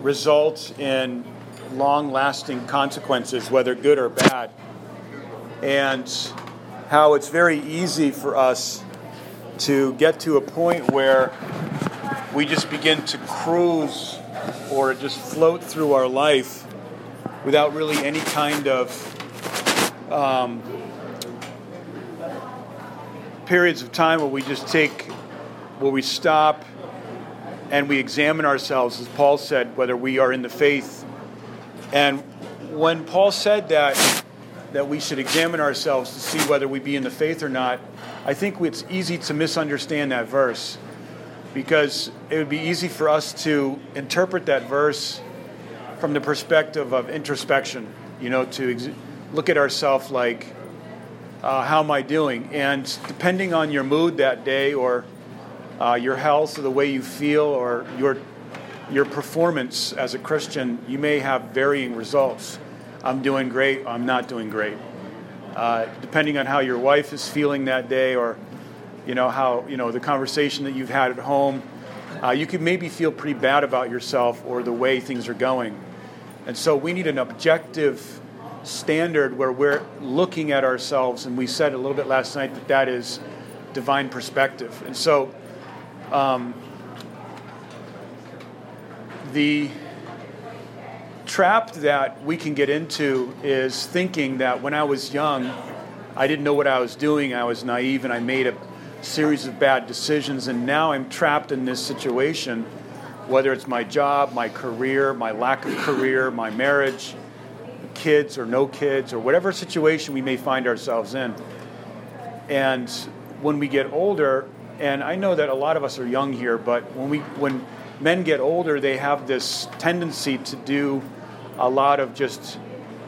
result in long lasting consequences, whether good or bad. And how it's very easy for us to get to a point where we just begin to cruise or just float through our life without really any kind of um, periods of time where we just take, where we stop and we examine ourselves, as Paul said, whether we are in the faith. And when Paul said that, that we should examine ourselves to see whether we be in the faith or not, I think it's easy to misunderstand that verse because it would be easy for us to interpret that verse from the perspective of introspection, you know, to ex- look at ourselves like, uh, how am I doing? And depending on your mood that day or uh, your health or the way you feel or your, your performance as a Christian, you may have varying results. I'm doing great, I'm not doing great. Uh, depending on how your wife is feeling that day or you know how you know the conversation that you've had at home uh, you could maybe feel pretty bad about yourself or the way things are going and so we need an objective standard where we're looking at ourselves and we said a little bit last night that that is divine perspective and so um, the trap that we can get into is thinking that when I was young, I didn't know what I was doing. I was naive and I made a series of bad decisions. And now I'm trapped in this situation, whether it's my job, my career, my lack of career, my marriage, kids or no kids, or whatever situation we may find ourselves in. And when we get older, and I know that a lot of us are young here, but when we when men get older, they have this tendency to do a lot of just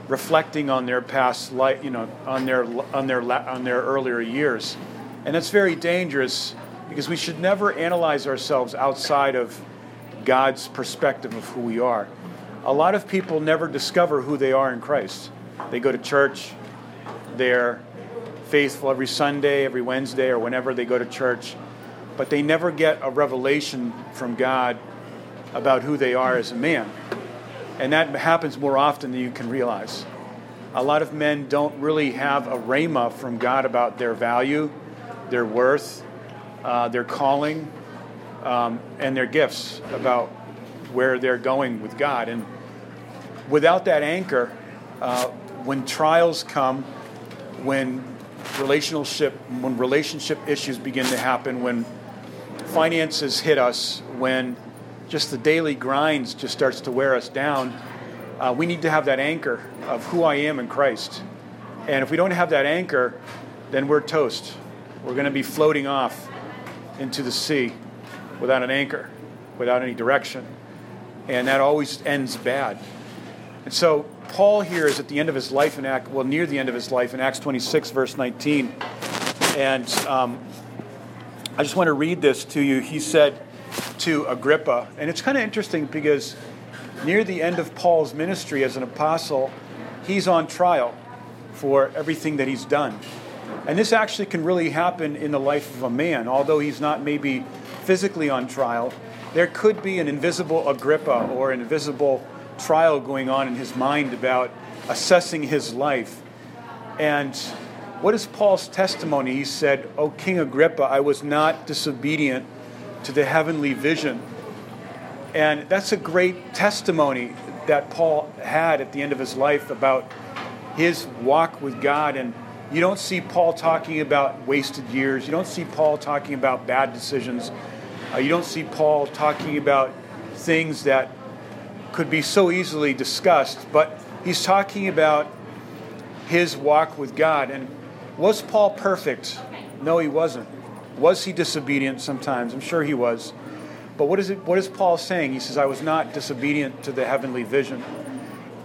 reflecting on their past life, you know, on their on their on their earlier years, and that's very dangerous because we should never analyze ourselves outside of God's perspective of who we are. A lot of people never discover who they are in Christ. They go to church, they're faithful every Sunday, every Wednesday, or whenever they go to church, but they never get a revelation from God about who they are as a man. And that happens more often than you can realize. A lot of men don't really have a rhema from God about their value, their worth, uh, their calling, um, and their gifts about where they're going with God. And without that anchor, uh, when trials come, when relationship when relationship issues begin to happen, when finances hit us, when just the daily grinds just starts to wear us down, uh, we need to have that anchor of who I am in Christ. And if we don't have that anchor, then we're toast. We're going to be floating off into the sea without an anchor, without any direction. And that always ends bad. And so Paul here is at the end of his life in Act, well, near the end of his life in Acts 26, verse 19. And um, I just want to read this to you. He said, to Agrippa. And it's kind of interesting because near the end of Paul's ministry as an apostle, he's on trial for everything that he's done. And this actually can really happen in the life of a man, although he's not maybe physically on trial. There could be an invisible Agrippa or an invisible trial going on in his mind about assessing his life. And what is Paul's testimony? He said, O King Agrippa, I was not disobedient to the heavenly vision. And that's a great testimony that Paul had at the end of his life about his walk with God. And you don't see Paul talking about wasted years. You don't see Paul talking about bad decisions. Uh, you don't see Paul talking about things that could be so easily discussed. But he's talking about his walk with God. And was Paul perfect? No, he wasn't. Was he disobedient sometimes? I'm sure he was. But what is, it, what is Paul saying? He says, I was not disobedient to the heavenly vision.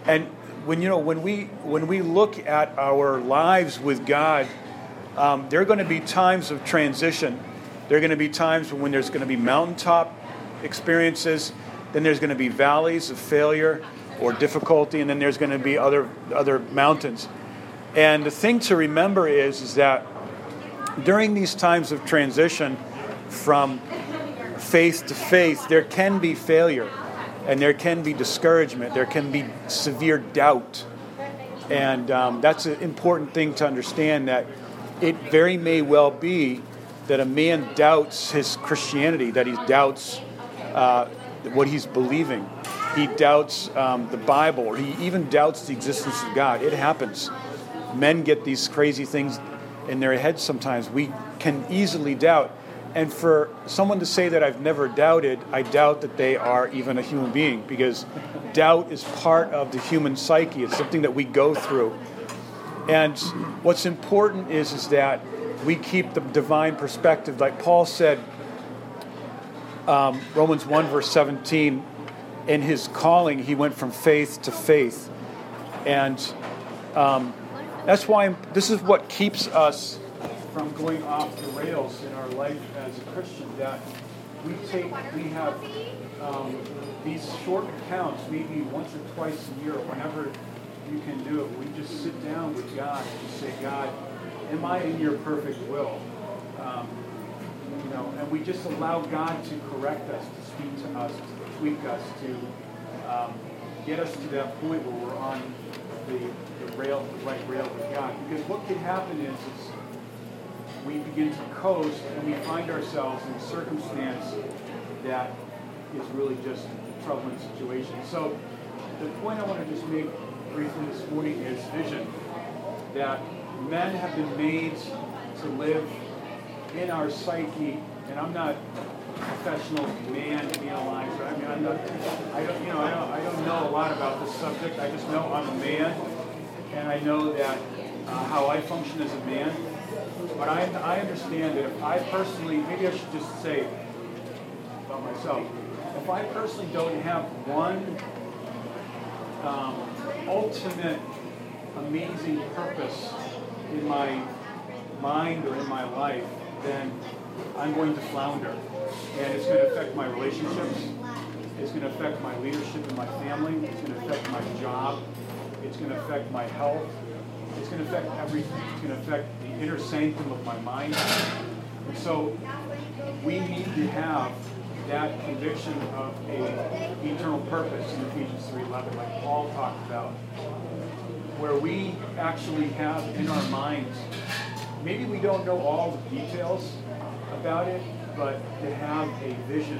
And when, you know, when, we, when we look at our lives with God, um, there are going to be times of transition. There are going to be times when there's going to be mountaintop experiences, then there's going to be valleys of failure or difficulty, and then there's going to be other, other mountains. And the thing to remember is, is that during these times of transition from faith to faith, there can be failure. and there can be discouragement, there can be severe doubt. And um, that's an important thing to understand that it very may well be that a man doubts his Christianity, that he doubts uh, what he's believing. He doubts um, the Bible, or he even doubts the existence of God. It happens. Men get these crazy things in their heads sometimes. We can easily doubt. And for someone to say that I've never doubted, I doubt that they are even a human being because doubt is part of the human psyche. It's something that we go through. And what's important is, is that we keep the divine perspective. Like Paul said, um, Romans 1, verse 17, in his calling, he went from faith to faith. And um, that's why I'm, this is what keeps us from going off the rails in our life as a Christian. That we take, we have um, these short accounts, maybe once or twice a year, whenever you can do it. We just sit down with God and say, God, am I in your perfect will? Um, you know, and we just allow God to correct us, to speak to us, to tweak us, to um, get us to that point where we're on the, the rail, the right rail with God. Because what can happen is, is we begin to coast and we find ourselves in a circumstance that is really just a troubling situation. So the point I want to just make briefly this morning is vision. That men have been made to live in our psyche, and I'm not a professional man analyzer. I mean, I'm not, I don't, you know, I don't, I don't know a lot about this subject. I just know I'm a man, and I know that uh, how I function as a man. But I, I understand that if I personally, maybe I should just say about myself, if I personally don't have one um, ultimate amazing purpose in my mind or in my life, then I'm going to flounder. And it's going to affect my relationships. It's going to affect my leadership in my family. It's going to affect my job. It's going to affect my health. It's going to affect everything. It's going to affect the inner sanctum of my mind. And so we need to have that conviction of a eternal purpose in Ephesians 3.11, like Paul talked about, where we actually have in our minds, maybe we don't know all the details about it, but to have a vision.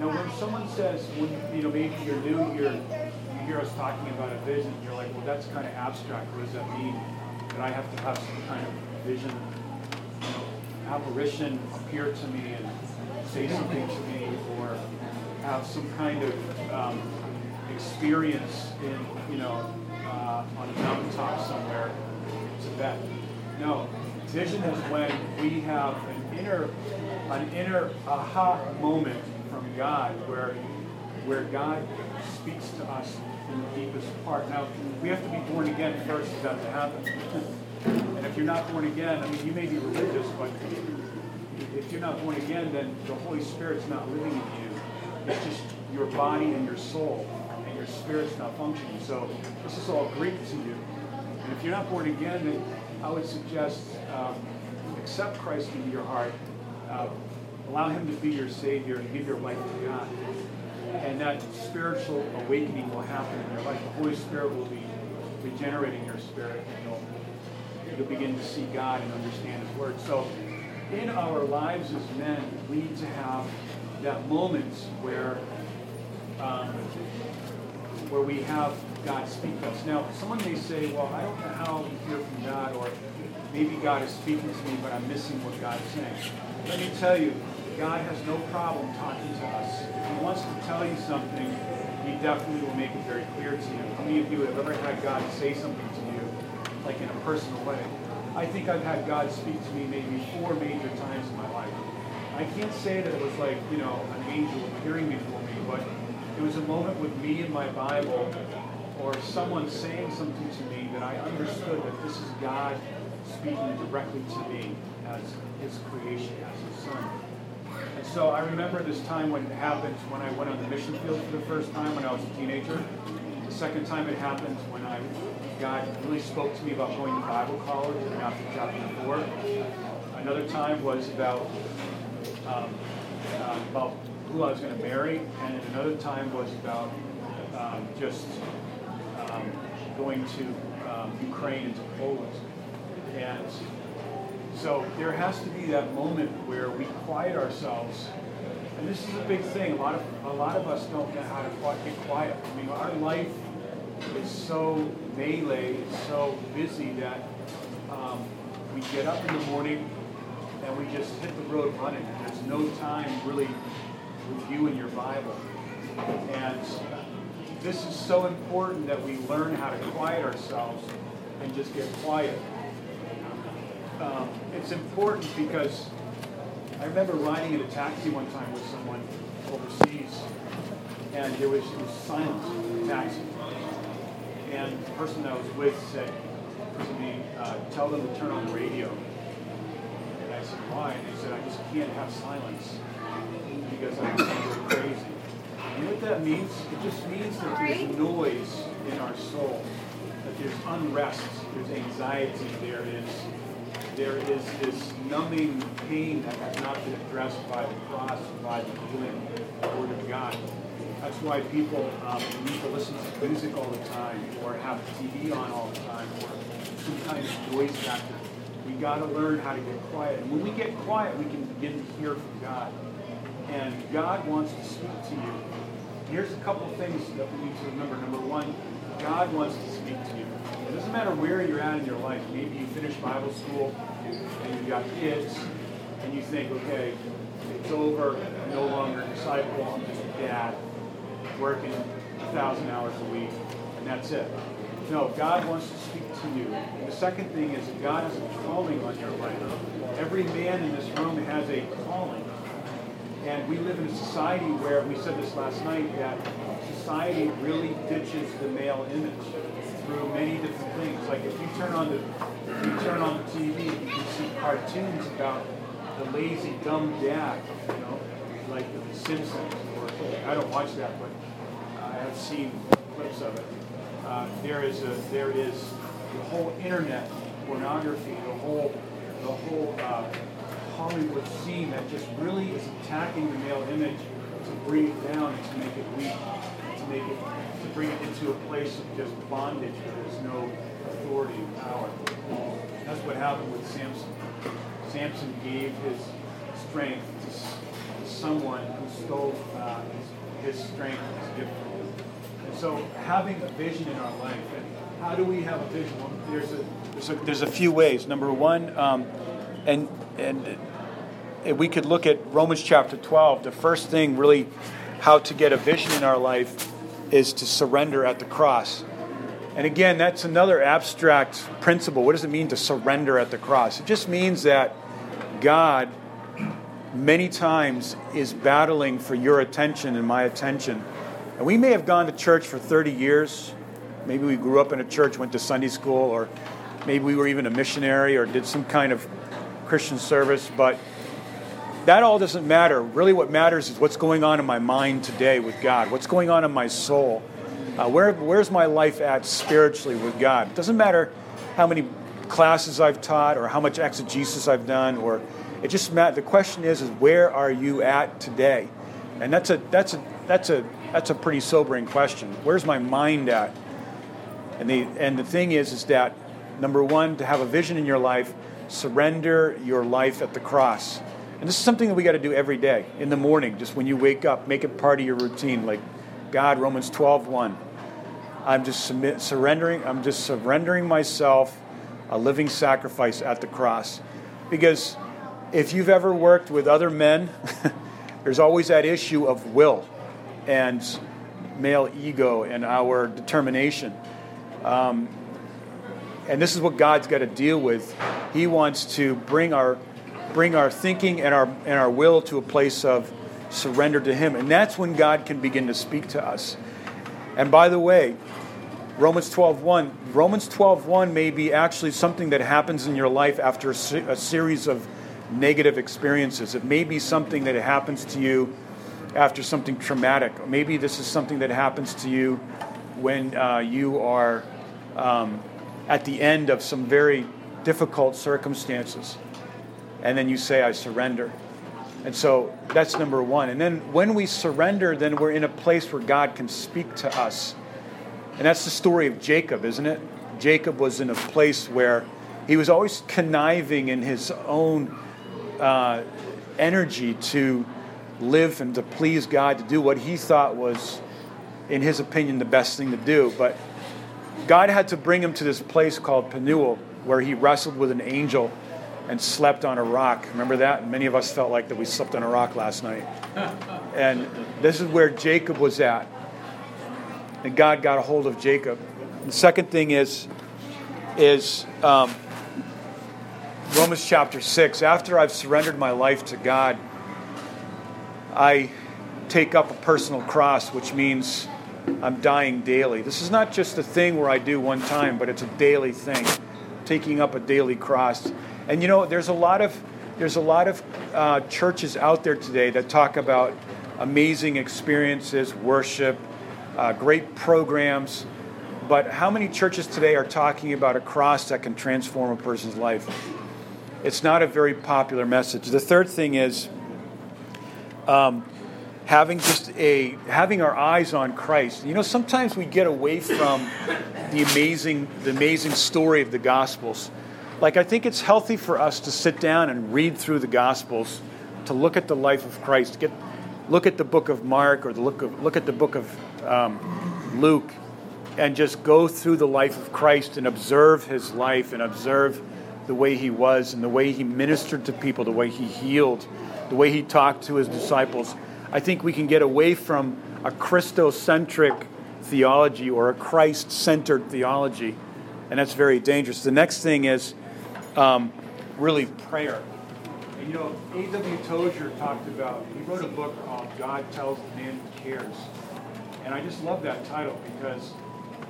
Now, when someone says, when you know, maybe you're new here, you hear us talking about a vision, you're like, well, that's kind of abstract. What does that mean? That I have to have some kind of vision, you know, apparition appear to me and say something to me, or have some kind of um, experience in, you know, uh, on a mountaintop somewhere in Tibet. No, vision is when we have an inner, an inner aha moment from God, where, where God speaks to us in the deepest part. Now, we have to be born again first for that to happen. and if you're not born again, I mean, you may be religious, but if you're not born again, then the Holy Spirit's not living in you. It's just your body and your soul, and your spirit's not functioning. So this is all Greek to you. And if you're not born again, then I would suggest um, accept Christ into your heart. Uh, allow Him to be your Savior and give your life to God. And that spiritual awakening will happen in your life. The Holy Spirit will be regenerating your spirit, and you'll, you'll begin to see God and understand His Word. So in our lives as men, we need to have that moment where um, where we have God speak to us. Now, someone may say, well, I don't know how to hear from God, or maybe God is speaking to me, but I'm missing what God's saying. Let me tell you, God has no problem talking to us. If he wants to tell you something, he definitely will make it very clear to you. How many of you have ever had God say something to you, like in a personal way? I think I've had God speak to me maybe four major times in my life. I can't say that it was like, you know, an angel appearing before me, but it was a moment with me and my Bible or someone saying something to me that I understood that this is God speaking directly to me as his creation, as his son. And so I remember this time when it happened when I went on the mission field for the first time when I was a teenager. The second time it happened when I God really spoke to me about going to Bible college in Matthew chapter 4. Another time was about um, uh, about who I was going to marry, and another time was about um, just um, going to um, Ukraine and to Poland. And so there has to be that moment where we quiet ourselves. And this is a big thing. A lot of a lot of us don't know how to get quiet. I mean, our life is so melee, it's so busy that um, we get up in the morning and we just hit the road running. There's no time really reviewing your Bible. And this is so important that we learn how to quiet ourselves and just get quiet. Um, it's important because I remember riding in a taxi one time with someone overseas, and there was, it was silence in the taxi. And the person I was with said to me, uh, tell them to turn on the radio. And I said, why? And they said, I just can't have silence because I'm. You know what that means? It just means that there's noise in our soul, that there's unrest, there's anxiety, there is there is this numbing pain that has not been addressed by the cross, by the healing Word of God. That's why people um, need to listen to music all the time, or have TV on all the time, or some kind of noise factor. We got to learn how to get quiet. And when we get quiet, we can begin to hear from God. And God wants to speak to you. Here's a couple things that we need to remember. Number one, God wants to speak to you. It doesn't matter where you're at in your life. Maybe you finished Bible school and you've got kids, and you think, okay, it's over. I'm no longer a disciple. I'm just a dad working a thousand hours a week, and that's it. No, God wants to speak to you. And the second thing is that God has a calling on your life. Every man in this room has a calling. And we live in a society where, we said this last night, that society really ditches the male image through many different things. Like if you turn on the if you turn on the TV, you can see cartoons about the lazy, dumb dad, you know, like The Simpsons. Or I don't watch that, but I have seen clips of it. Uh, there is a there is the whole internet pornography, the whole the whole uh, Hollywood scene that just really attacking the male image to bring it down and to make it weak, to make it to bring it into a place of just bondage where there's no authority and power. That's what happened with Samson. Samson gave his strength to, to someone who stole uh, his, his strength, his gift. And so having a vision in our life, and how do we have a vision? Well, there's a there's a, there's a few ways. Number one, um, and and we could look at Romans chapter 12. The first thing, really, how to get a vision in our life is to surrender at the cross. And again, that's another abstract principle. What does it mean to surrender at the cross? It just means that God, many times, is battling for your attention and my attention. And we may have gone to church for 30 years. Maybe we grew up in a church, went to Sunday school, or maybe we were even a missionary or did some kind of Christian service, but that all doesn't matter. Really, what matters is what's going on in my mind today with God, what's going on in my soul. Uh, where, where's my life at spiritually with God? It doesn't matter how many classes I've taught or how much exegesis I've done, or it just matters. The question is, is where are you at today? And that's a that's a that's a that's a pretty sobering question. Where's my mind at? And the and the thing is, is that number one, to have a vision in your life, surrender your life at the cross. And this is something that we got to do every day in the morning, just when you wake up, make it part of your routine. Like God, Romans 12, 1. I'm just submit, surrendering, I'm just surrendering myself a living sacrifice at the cross. Because if you've ever worked with other men, there's always that issue of will and male ego and our determination. Um, and this is what God's got to deal with. He wants to bring our bring our thinking and our, and our will to a place of surrender to Him. And that's when God can begin to speak to us. And by the way, Romans 12:1, Romans 12:1 may be actually something that happens in your life after a, series of negative experiences. It may be something that happens to you after something traumatic. Maybe this is something that happens to you when uh, you are um, at the end of some very difficult circumstances and then you say, I surrender. And so that's number one. And then when we surrender, then we're in a place where God can speak to us. And that's the story of Jacob, isn't it? Jacob was in a place where he was always conniving in his own uh, energy to live and to please God, to do what he thought was, in his opinion, the best thing to do. But God had to bring him to this place called Penuel, where he wrestled with an angel and slept on a rock. Remember that? Many of us felt like that we slept on a rock last night. And this is where Jacob was at. And God got a hold of Jacob. The second thing is, is um, Romans chapter 6. After I've surrendered my life to God, I take up a personal cross, which means I'm dying daily. This is not just a thing where I do one time, but it's a daily thing, taking up a daily cross. And you know, there's a lot of there's a lot of uh, churches out there today that talk about amazing experiences, worship, uh, great programs. But how many churches today are talking about a cross that can transform a person's life? It's not a very popular message. The third thing is um, having just a having our eyes on Christ. You know, sometimes we get away from the amazing the amazing story of the Gospels. Like I think it's healthy for us to sit down and read through the Gospels, to look at the life of Christ, get look at the book of Mark or the look of, look at the book of um, Luke, and just go through the life of Christ and observe his life and observe the way he was and the way he ministered to people, the way he healed, the way he talked to his disciples. I think we can get away from a Christocentric theology or a Christ centered theology, and that's very dangerous. The next thing is um, really prayer. And you know, A.W. Tozer talked about, he wrote a book called God Tells the Man Who Cares. And I just love that title because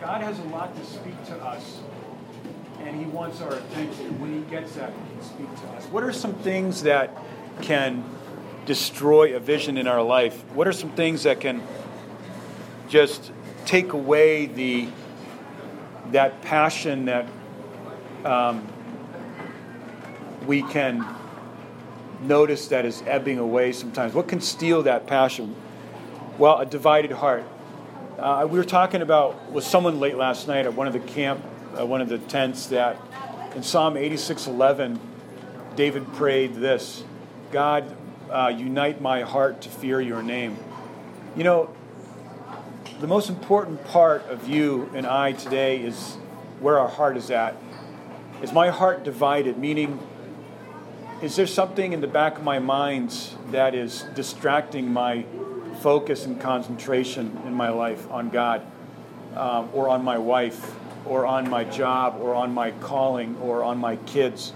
God has a lot to speak to us and he wants our attention. When he gets that, he can speak to us. What are some things that can destroy a vision in our life? What are some things that can just take away the that passion that um, we can notice that is ebbing away sometimes? What can steal that passion? Well, a divided heart. Uh, we were talking about with someone late last night at one of the camp uh, one of the tents that in Psalm 86:11, David prayed this: "God, uh, unite my heart to fear Your name." You know, the most important part of you and I today is where our heart is at. Is my heart divided? Meaning, is there something in the back of my mind that is distracting my focus and concentration in my life on God um, or on my wife or on my job or on my calling or on my kids.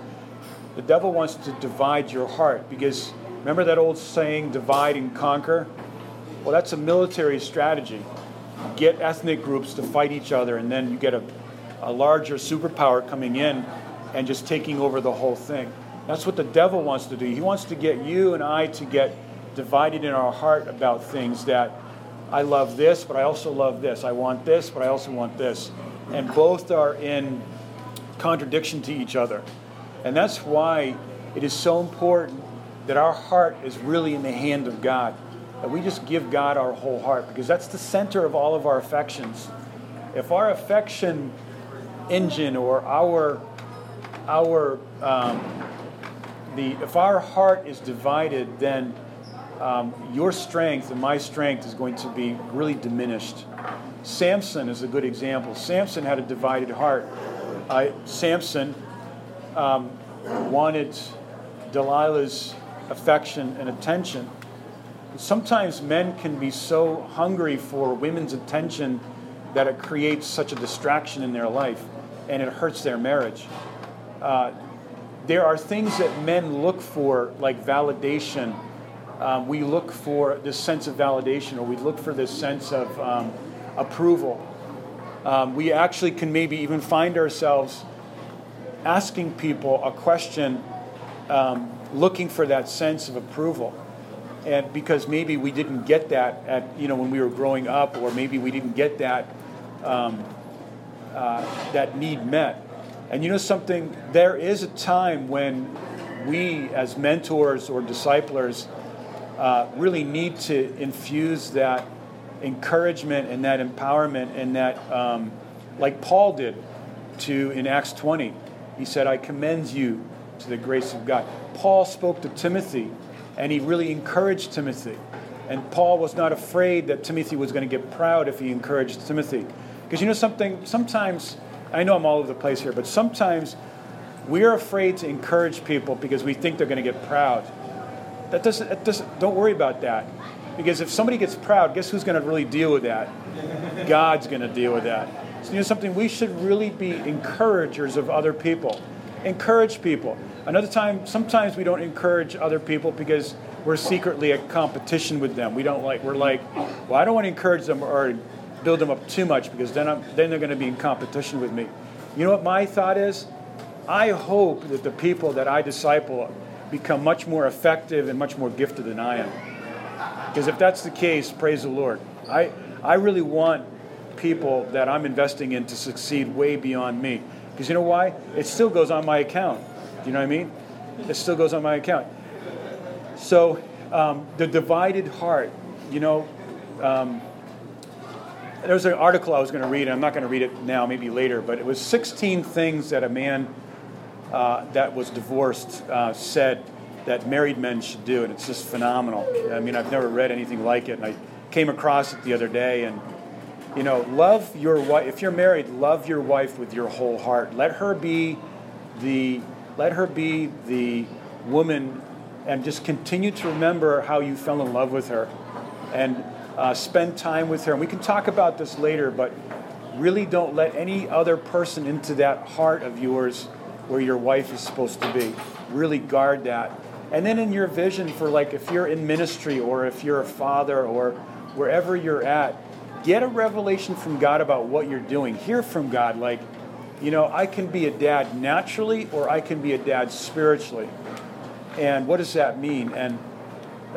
The devil wants to divide your heart because remember that old saying, divide and conquer? Well, that's a military strategy. Get ethnic groups to fight each other, and then you get a, a larger superpower coming in and just taking over the whole thing. That's what the devil wants to do. He wants to get you and I to get divided in our heart about things that I love this, but I also love this. I want this, but I also want this and both are in contradiction to each other. And that's why it is so important that our heart is really in the hand of God. That we just give God our whole heart because that's the center of all of our affections. If our affection engine or our our um, the if our heart is divided, then um, your strength and my strength is going to be really diminished. Samson is a good example. Samson had a divided heart. Samson um, wanted Delilah's affection and attention. Sometimes men can be so hungry for women's attention that it creates such a distraction in their life and it hurts their marriage. Uh, there are things that men look for, like validation. Um, we look for this sense of validation, or we look for this sense of um, approval. Um, we actually can maybe even find ourselves asking people a question, um, looking for that sense of approval. And because maybe we didn't get that at you know when we were growing up, or maybe we didn't get that um, uh, that need met. And you know something, there is a time when we as mentors or disciplers uh, really need to infuse that encouragement and that empowerment and that, um, like Paul did to in Acts 20. He said, I commend you to the grace of God. Paul spoke to Timothy and he really encouraged Timothy. And Paul was not afraid that Timothy was going to get proud if he encouraged Timothy. Because you know something, sometimes, I know I'm all over the place here, but sometimes we're afraid to encourage people because we think they're going to get proud. That doesn't, that doesn't, don't worry about that. Because if somebody gets proud, guess who's going to really deal with that? God's going to deal with that. So, you know something, we should really be encouragers of other people. Encourage people. Another time, sometimes we don't encourage other people because we're secretly at competition with them. We don't like, we're like, well, I don't want to encourage them or build them up too much because then, I'm, then they're going to be in competition with me. You know what my thought is? I hope that the people that I disciple become much more effective and much more gifted than I am. Because if that's the case, praise the Lord. I, I really want people that I'm investing in to succeed way beyond me. Because you know why? It still goes on my account. Do you know what I mean? It still goes on my account. So, um, the divided heart, you know, um, there was an article I was going to read, and I'm not going to read it now, maybe later, but it was 16 things that a man uh, that was divorced uh, said that married men should do, and it's just phenomenal. I mean, I've never read anything like it, and I came across it the other day, and you know, love your wife. If you're married, love your wife with your whole heart. Let her be the let her be the woman, and just continue to remember how you fell in love with her, and uh, spend time with her. And we can talk about this later, but really don't let any other person into that heart of yours where your wife is supposed to be. Really guard that. And then in your vision for like if you're in ministry or if you're a father or wherever you're at, get a revelation from God about what you're doing. Hear from God like, you know, I can be a dad naturally or I can be a dad spiritually. And what does that mean? And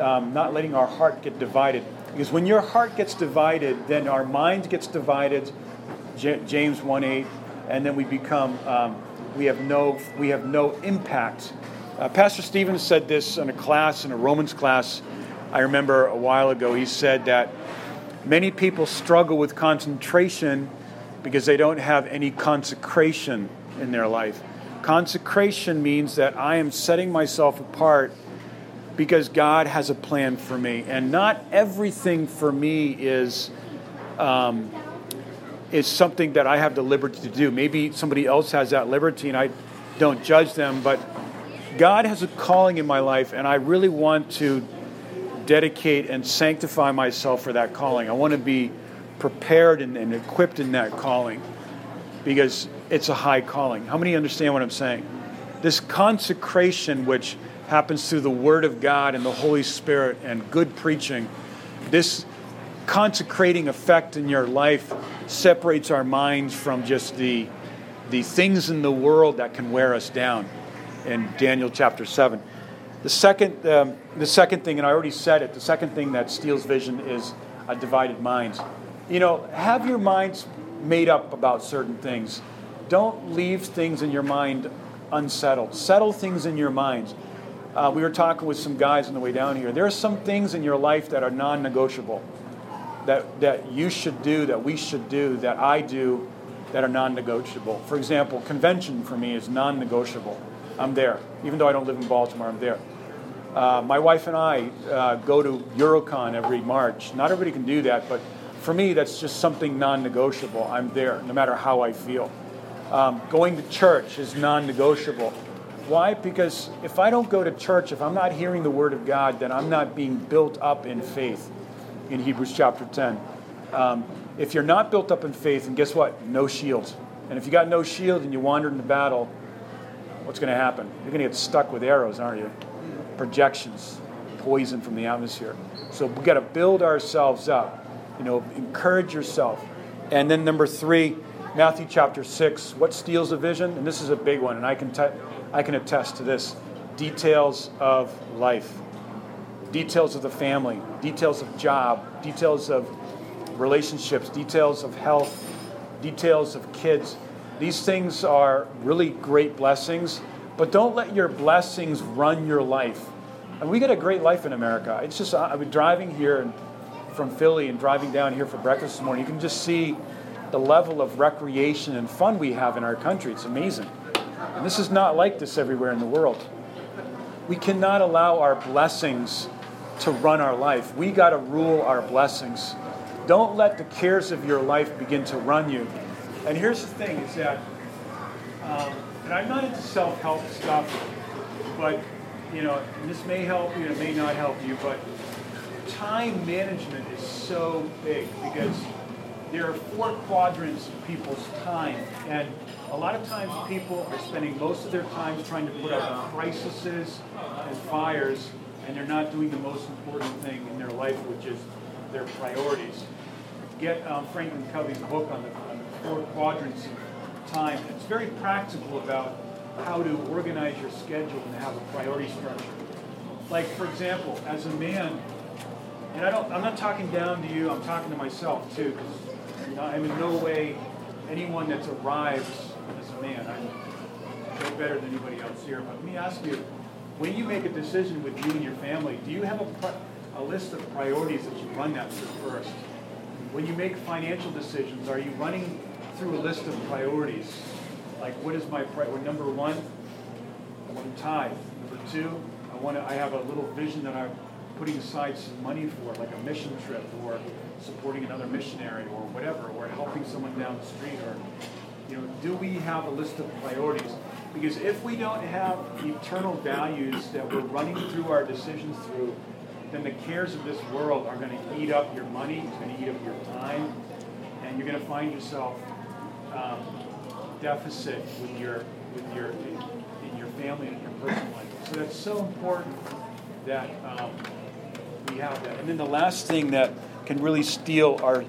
um, not letting our heart get divided. Because when your heart gets divided, then our mind gets divided, J- James 1 8, and then we become, um, we, have no, we have no impact. Uh, Pastor Stevens said this in a class, in a Romans class, I remember a while ago. He said that many people struggle with concentration because they don't have any consecration in their life. Consecration means that I am setting myself apart because God has a plan for me. And not everything for me is, um, is something that I have the liberty to do. Maybe somebody else has that liberty and I don't judge them, but God has a calling in my life, and I really want to dedicate and sanctify myself for that calling. I want to be prepared and, and equipped in that calling because it's a high calling. How many understand what I'm saying? This consecration, which happens through the Word of God and the Holy Spirit and good preaching. This consecrating effect in your life separates our minds from just the, the things in the world that can wear us down in Daniel chapter 7. The second, um, the second thing, and I already said it, the second thing that steals vision is a divided mind. You know, have your minds made up about certain things. Don't leave things in your mind unsettled. Settle things in your minds. Uh, we were talking with some guys on the way down here. There are some things in your life that are non negotiable, that, that you should do, that we should do, that I do, that are non negotiable. For example, convention for me is non negotiable. I'm there. Even though I don't live in Baltimore, I'm there. Uh, my wife and I uh, go to Eurocon every March. Not everybody can do that, but for me, that's just something non negotiable. I'm there no matter how I feel. Um, going to church is non negotiable. Why? Because if I don't go to church, if I'm not hearing the Word of God, then I'm not being built up in faith in Hebrews chapter 10. Um, if you're not built up in faith, and guess what? No shield. And if you got no shield and you wander into battle, what's going to happen? You're going to get stuck with arrows, aren't you? Projections, poison from the atmosphere. So we've got to build ourselves up. You know, encourage yourself. And then number three, Matthew chapter 6, what steals a vision? And this is a big one, and I can, te- I can attest to this. Details of life, details of the family, details of job, details of relationships, details of health, details of kids. These things are really great blessings, but don't let your blessings run your life. And we get a great life in America. It's just, I've been driving here from Philly and driving down here for breakfast this morning. You can just see the level of recreation and fun we have in our country. It's amazing. And this is not like this everywhere in the world. We cannot allow our blessings to run our life. We got to rule our blessings. Don't let the cares of your life begin to run you. And here's the thing: is that, um, and I'm not into self-help stuff, but you know, this may help you, it may not help you, but time management is so big because there are four quadrants of people's time, and a lot of times people are spending most of their time trying to put out crises and fires, and they're not doing the most important thing in their life, which is their priorities. Get um, Franklin Covey's book on the, on the four quadrants of time. It's very practical about how to organize your schedule and have a priority structure. Like, for example, as a man, and I don't, I'm not talking down to you, I'm talking to myself too, because I'm in no way anyone that's arrived man. I'm no better than anybody else here. But let me ask you, when you make a decision with you and your family, do you have a, a list of priorities that you run that through first? When you make financial decisions, are you running through a list of priorities? Like, what is my priority? Number one, I want to tithe. Number two, I want to. I have a little vision that I'm putting aside some money for, like a mission trip, or supporting another missionary, or whatever, or helping someone down the street, or you know, do we have a list of priorities? Because if we don't have eternal values that we're running through our decisions through, then the cares of this world are going to eat up your money, it's going to eat up your time, and you're going to find yourself um, deficit with your with your in, in, your family and your personal life. So that's so important that um, we have that. And then the last thing that can really steal our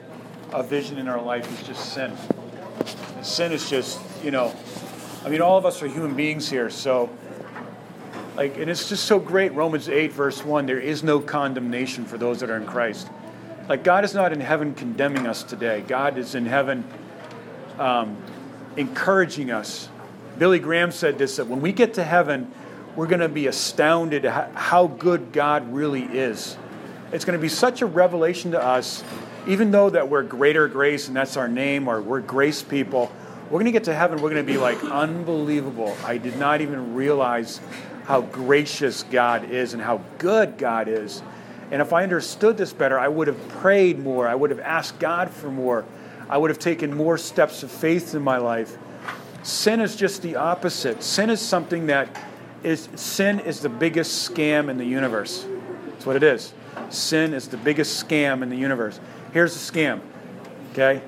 a vision in our life is just sin. Sin is just you know, I mean, all of us are human beings here, so. Like, and it's just so great. Romans 8, verse 1 there is no condemnation for those that are in Christ. Like, God is not in heaven condemning us today. God is in heaven um, encouraging us. Billy Graham said this that when we get to heaven, we're going to be astounded how good God really is. It's going to be such a revelation to us, even though that we're greater grace and that's our name, or we're grace people. We're going to get to heaven, we're going to be like, unbelievable. I did not even realize how gracious God is and how good God is. And if I understood this better, I would have prayed more. I would have asked God for more. I would have taken more steps of faith in my life. Sin is just the opposite. Sin is something that is sin is the biggest scam in the universe. That's what it is. Sin is the biggest scam in the universe. Here's the scam. Okay?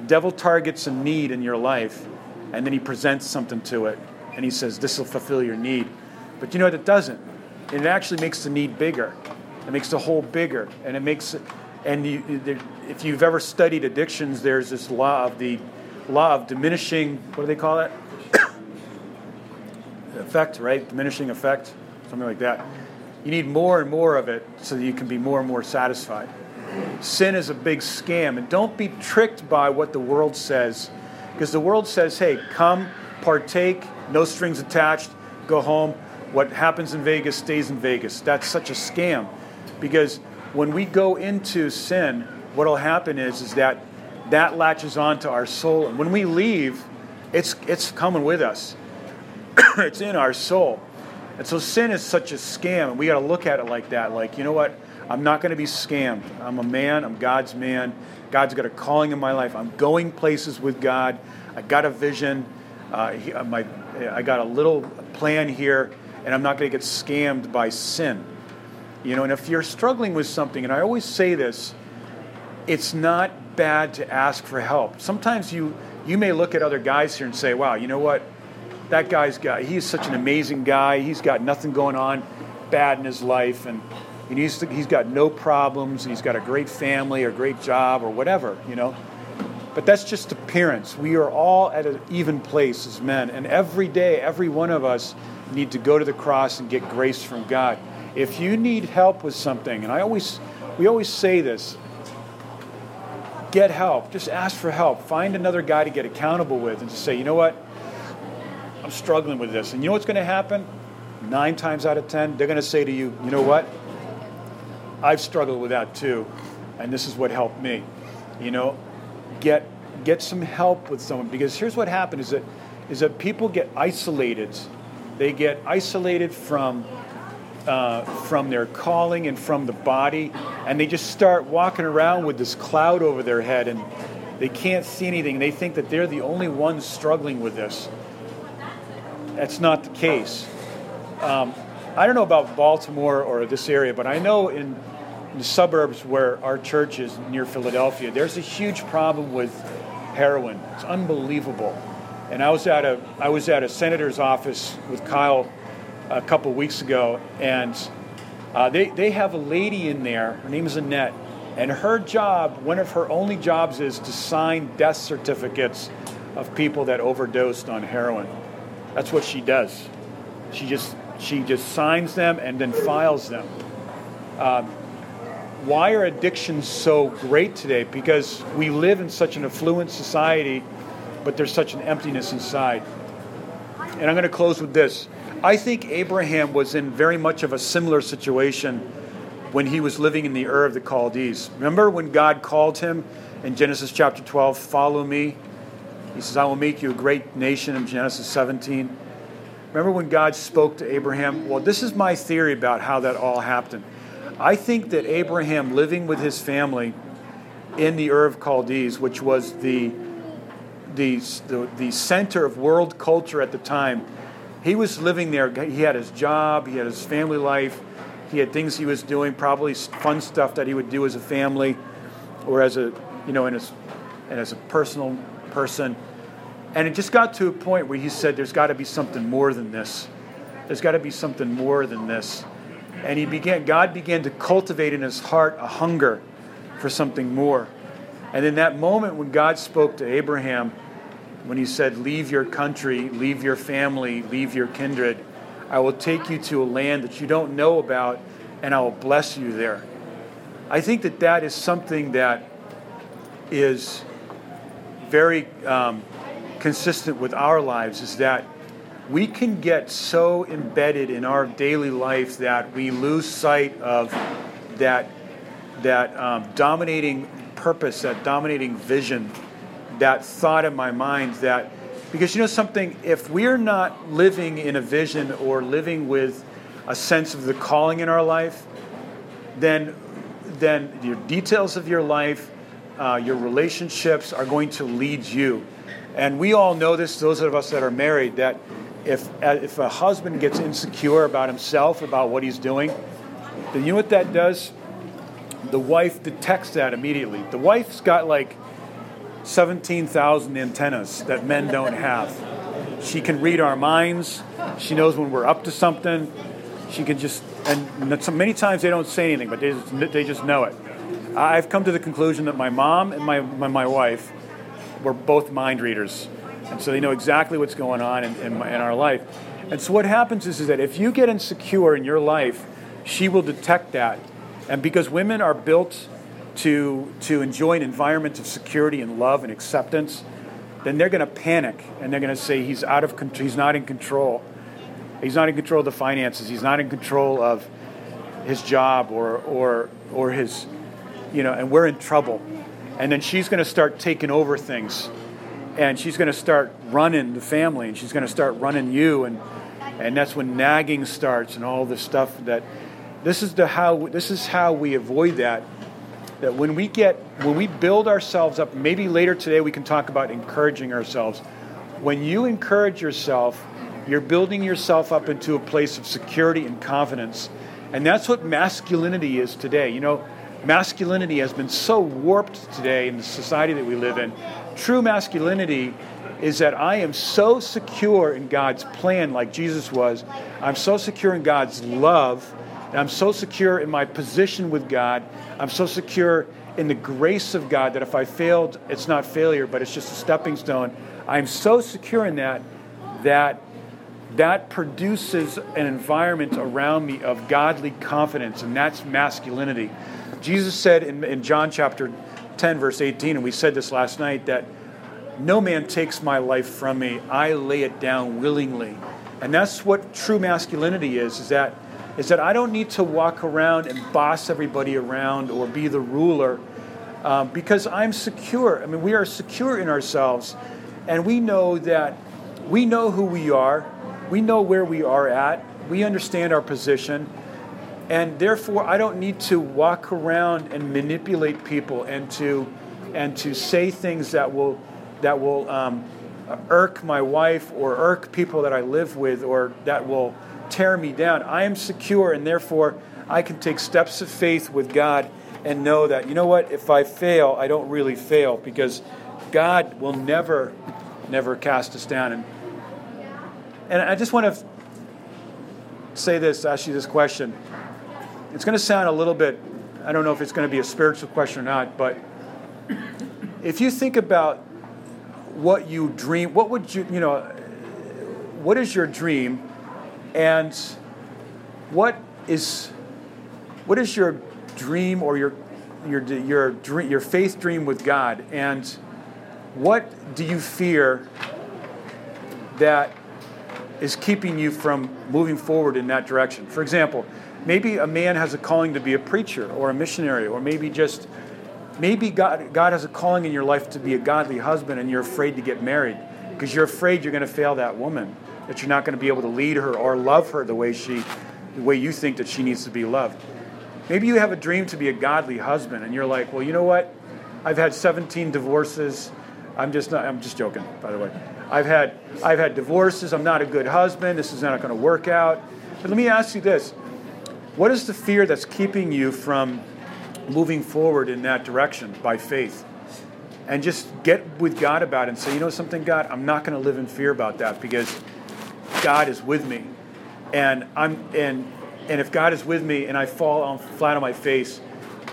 The devil targets a need in your life and then he presents something to it and he says, This will fulfill your need. But you know what? It doesn't. It actually makes the need bigger. It makes the hole bigger and it makes and you, if you've ever studied addictions, there's this law of the law of diminishing. What do they call it? effect, right? Diminishing effect, something like that. You need more and more of it so that you can be more and more satisfied. Sin is a big scam, and don't be tricked by what the world says, because the world says, "Hey, come, partake, no strings attached, go home." What happens in Vegas stays in Vegas. That's such a scam, because when we go into sin, what will happen is, is that that latches onto our soul. And when we leave, it's, it's coming with us, it's in our soul. And so sin is such a scam, and we got to look at it like that. Like, you know what? I'm not going to be scammed. I'm a man, I'm God's man. God's got a calling in my life. I'm going places with God. I got a vision. Uh, he, uh, my, I got a little plan here, and I'm not going to get scammed by sin. You know, and if you're struggling with something, and I always say this, it's not bad to ask for help. Sometimes you you may look at other guys here and say, "Wow, you know what? That guy's got he's such an amazing guy. He's got nothing going on bad in his life and he's he's got no problems. He's got a great family or great job or whatever, you know." But that's just appearance. We are all at an even place as men, and every day, every one of us need to go to the cross and get grace from God. If you need help with something, and I always, we always say this, get help. Just ask for help. Find another guy to get accountable with and just say, you know what? I'm struggling with this. And you know what's going to happen? nine times out of ten, they're going to say to you, you know what? I've struggled with that too, and this is what helped me. You know, get get some help with someone because here's what happens is that is that people get isolated. They get isolated from uh, from their calling and from the body, and they just start walking around with this cloud over their head, and they can't see anything. They think that they're the only ones struggling with this. That's not the case. Um, I don't know about Baltimore or this area, but I know in, the suburbs where our church is near Philadelphia, there's a huge problem with heroin. It's unbelievable. And I was at a I was at a senator's office with Kyle a couple weeks ago, and uh, they they have a lady in there. Her name is Annette, and her job, one of her only jobs, is to sign death certificates of people that overdosed on heroin. That's what she does. She just she just signs them and then files them. Um, why are addictions so great today? Because we live in such an affluent society, but there's such an emptiness inside. And I'm going to close with this. I think Abraham was in very much of a similar situation when he was living in the Ur of the Chaldees. Remember when God called him in Genesis chapter 12, follow me? He says, I will make you a great nation in Genesis 17. Remember when God spoke to Abraham? Well, this is my theory about how that all happened. I think that Abraham living with his family in the Ur of Chaldees, which was the, the, the, the center of world culture at the time, he was living there. He had his job, he had his family life, he had things he was doing, probably fun stuff that he would do as a family or as a, you know, in his, and as a personal person. And it just got to a point where he said, There's got to be something more than this. There's got to be something more than this. And he began, God began to cultivate in his heart a hunger for something more. And in that moment when God spoke to Abraham, when he said, Leave your country, leave your family, leave your kindred, I will take you to a land that you don't know about, and I will bless you there. I think that that is something that is very um, consistent with our lives is that we can get so embedded in our daily life that we lose sight of that that um, dominating purpose, that dominating vision, that thought in my mind that because you know something, if we're not living in a vision or living with a sense of the calling in our life, then then your details of your life, uh, your relationships are going to lead you. And we all know this, those of us that are married, that if, uh, if a husband gets insecure about himself, about what he's doing, then you know what that does? The wife detects that immediately. The wife's got like 17,000 antennas that men don't have. She can read our minds. She knows when we're up to something. She can just, and many times they don't say anything, but they just, they just know it. I've come to the conclusion that my mom and my, my, my wife were both mind readers. And so they know exactly what's going on in, in, in our life. And so what happens is, is that if you get insecure in your life, she will detect that. And because women are built to, to enjoy an environment of security and love and acceptance, then they're going to panic and they're going to say he's out of he's not in control. He's not in control of the finances. He's not in control of his job or or or his you know, and we're in trouble. And then she's going to start taking over things. And she's going to start running the family and she's going to start running you. And and that's when nagging starts and all this stuff that this is the how this is how we avoid that. That when we get when we build ourselves up maybe later today we can talk about encouraging ourselves. When you encourage yourself you're building yourself up into a place of security and confidence. And that's what masculinity is today. You know masculinity has been so warped today in the society that we live in true masculinity is that I am so secure in God's plan, like Jesus was. I'm so secure in God's love I'm so secure in my position with God. I'm so secure in the grace of God that if I failed, it's not failure, but it's just a stepping stone. I'm so secure in that that that produces an environment around me of godly confidence, and that's masculinity. Jesus said in, in John chapter 10, verse 18, and we said this last night, that no man takes my life from me. I lay it down willingly. And that's what true masculinity is, is that is that I don't need to walk around and boss everybody around or be the ruler um, because I'm secure. I mean, we are secure in ourselves and we know that we know who we are, we know where we are at, we understand our position, and therefore I don't need to walk around and manipulate people and to and to say things that will that will um, irk my wife or irk people that I live with or that will tear me down. I am secure and therefore I can take steps of faith with God and know that, you know what, if I fail, I don't really fail because God will never, never cast us down. And, and I just want to say this, ask you this question. It's going to sound a little bit, I don't know if it's going to be a spiritual question or not, but if you think about what you dream, what would you, you know, what is your dream and what is what is your dream or your your your dream, your faith dream with God and what do you fear that is keeping you from moving forward in that direction? For example, maybe a man has a calling to be a preacher or a missionary or maybe just maybe God, God has a calling in your life to be a godly husband and you're afraid to get married. Because you're afraid you're going to fail that woman that you're not going to be able to lead her or love her the way she the way you think that she needs to be loved. Maybe you have a dream to be a godly husband and you're like well you know what? I've had 17 divorces. I'm just not i'm just joking by the way. I've had i've had divorces. I'm not a good husband. This is not going to work out. But let me ask you this what is the fear that's keeping you from moving forward in that direction by faith. And just get with God about it and say, you know something, God, I'm not going to live in fear about that because God is with me. And I'm and and if God is with me and I fall on, flat on my face,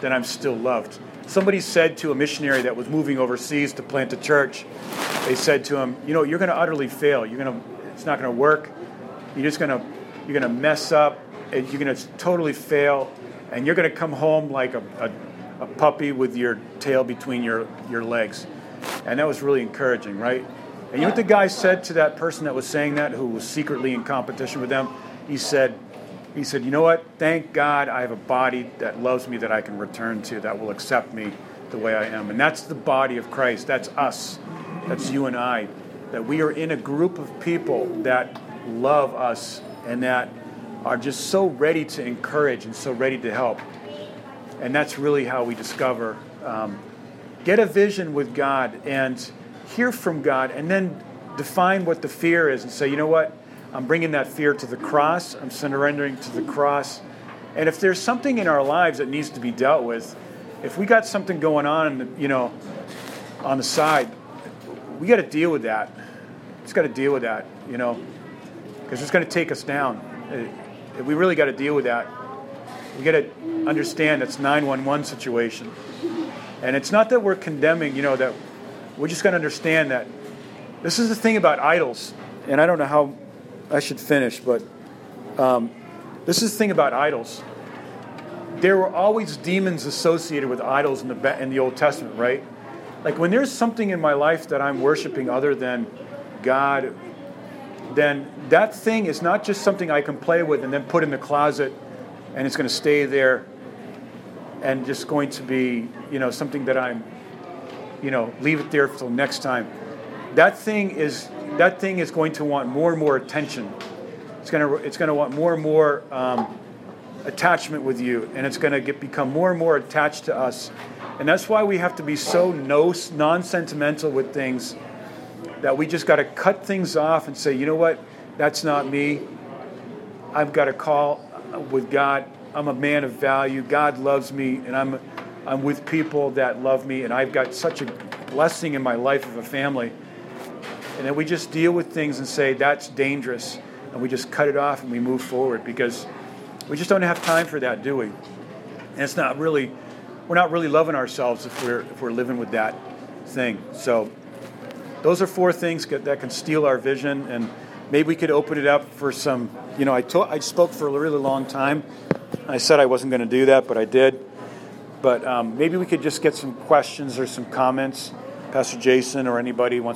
then I'm still loved. Somebody said to a missionary that was moving overseas to plant a church, they said to him, you know, you're going to utterly fail. You're going to it's not going to work. You're just going to you're going to mess up. You're going to totally fail and you're going to come home like a, a, a, puppy with your tail between your, your legs. And that was really encouraging, right? And you know what the guy said to that person that was saying that, who was secretly in competition with them? He said, he said, you know what? Thank God I have a body that loves me that I can return to, that will accept me the way I am. And that's the body of Christ. That's us. That's you and I. That we are in a group of people that love us and that are just so ready to encourage and so ready to help. And that's really how we discover. Um, get a vision with God and hear from God, and then define what the fear is and say, you know what? I'm bringing that fear to the cross. I'm surrendering to the cross. And if there's something in our lives that needs to be dealt with, if we got something going on, you know, on the side, we got to deal with that. Just got to deal with that, you know, because it's going to take us down we really got to deal with that. We got to understand it's 911 situation. And it's not that we're condemning, you know, that we're just going to understand that this is the thing about idols. And I don't know how I should finish, but um, this is the thing about idols. There were always demons associated with idols in the, in the Old Testament, right? Like when there's something in my life that I'm worshiping other than God then that thing is not just something I can play with and then put in the closet and it's going to stay there and just going to be, you know, something that I'm, you know, leave it there till next time. That thing is that thing is going to want more and more attention. It's going to it's going to want more and more um, attachment with you, and it's going to get become more and more attached to us. And that's why we have to be so no non-sentimental with things that we just got to cut things off and say, you know what, that's not me. I've got a call with God. I'm a man of value. God loves me, and I'm, I'm with people that love me, and I've got such a blessing in my life of a family. And then we just deal with things and say, that's dangerous. And we just cut it off and we move forward because we just don't have time for that, do we? And it's not really, we're not really loving ourselves if we're, if we're living with that thing. So, those are four things that can steal our vision, and maybe we could open it up for some. You know, I told, I spoke for a really long time. I said I wasn't going to do that, but I did. But um, maybe we could just get some questions or some comments. Pastor Jason or anybody wants.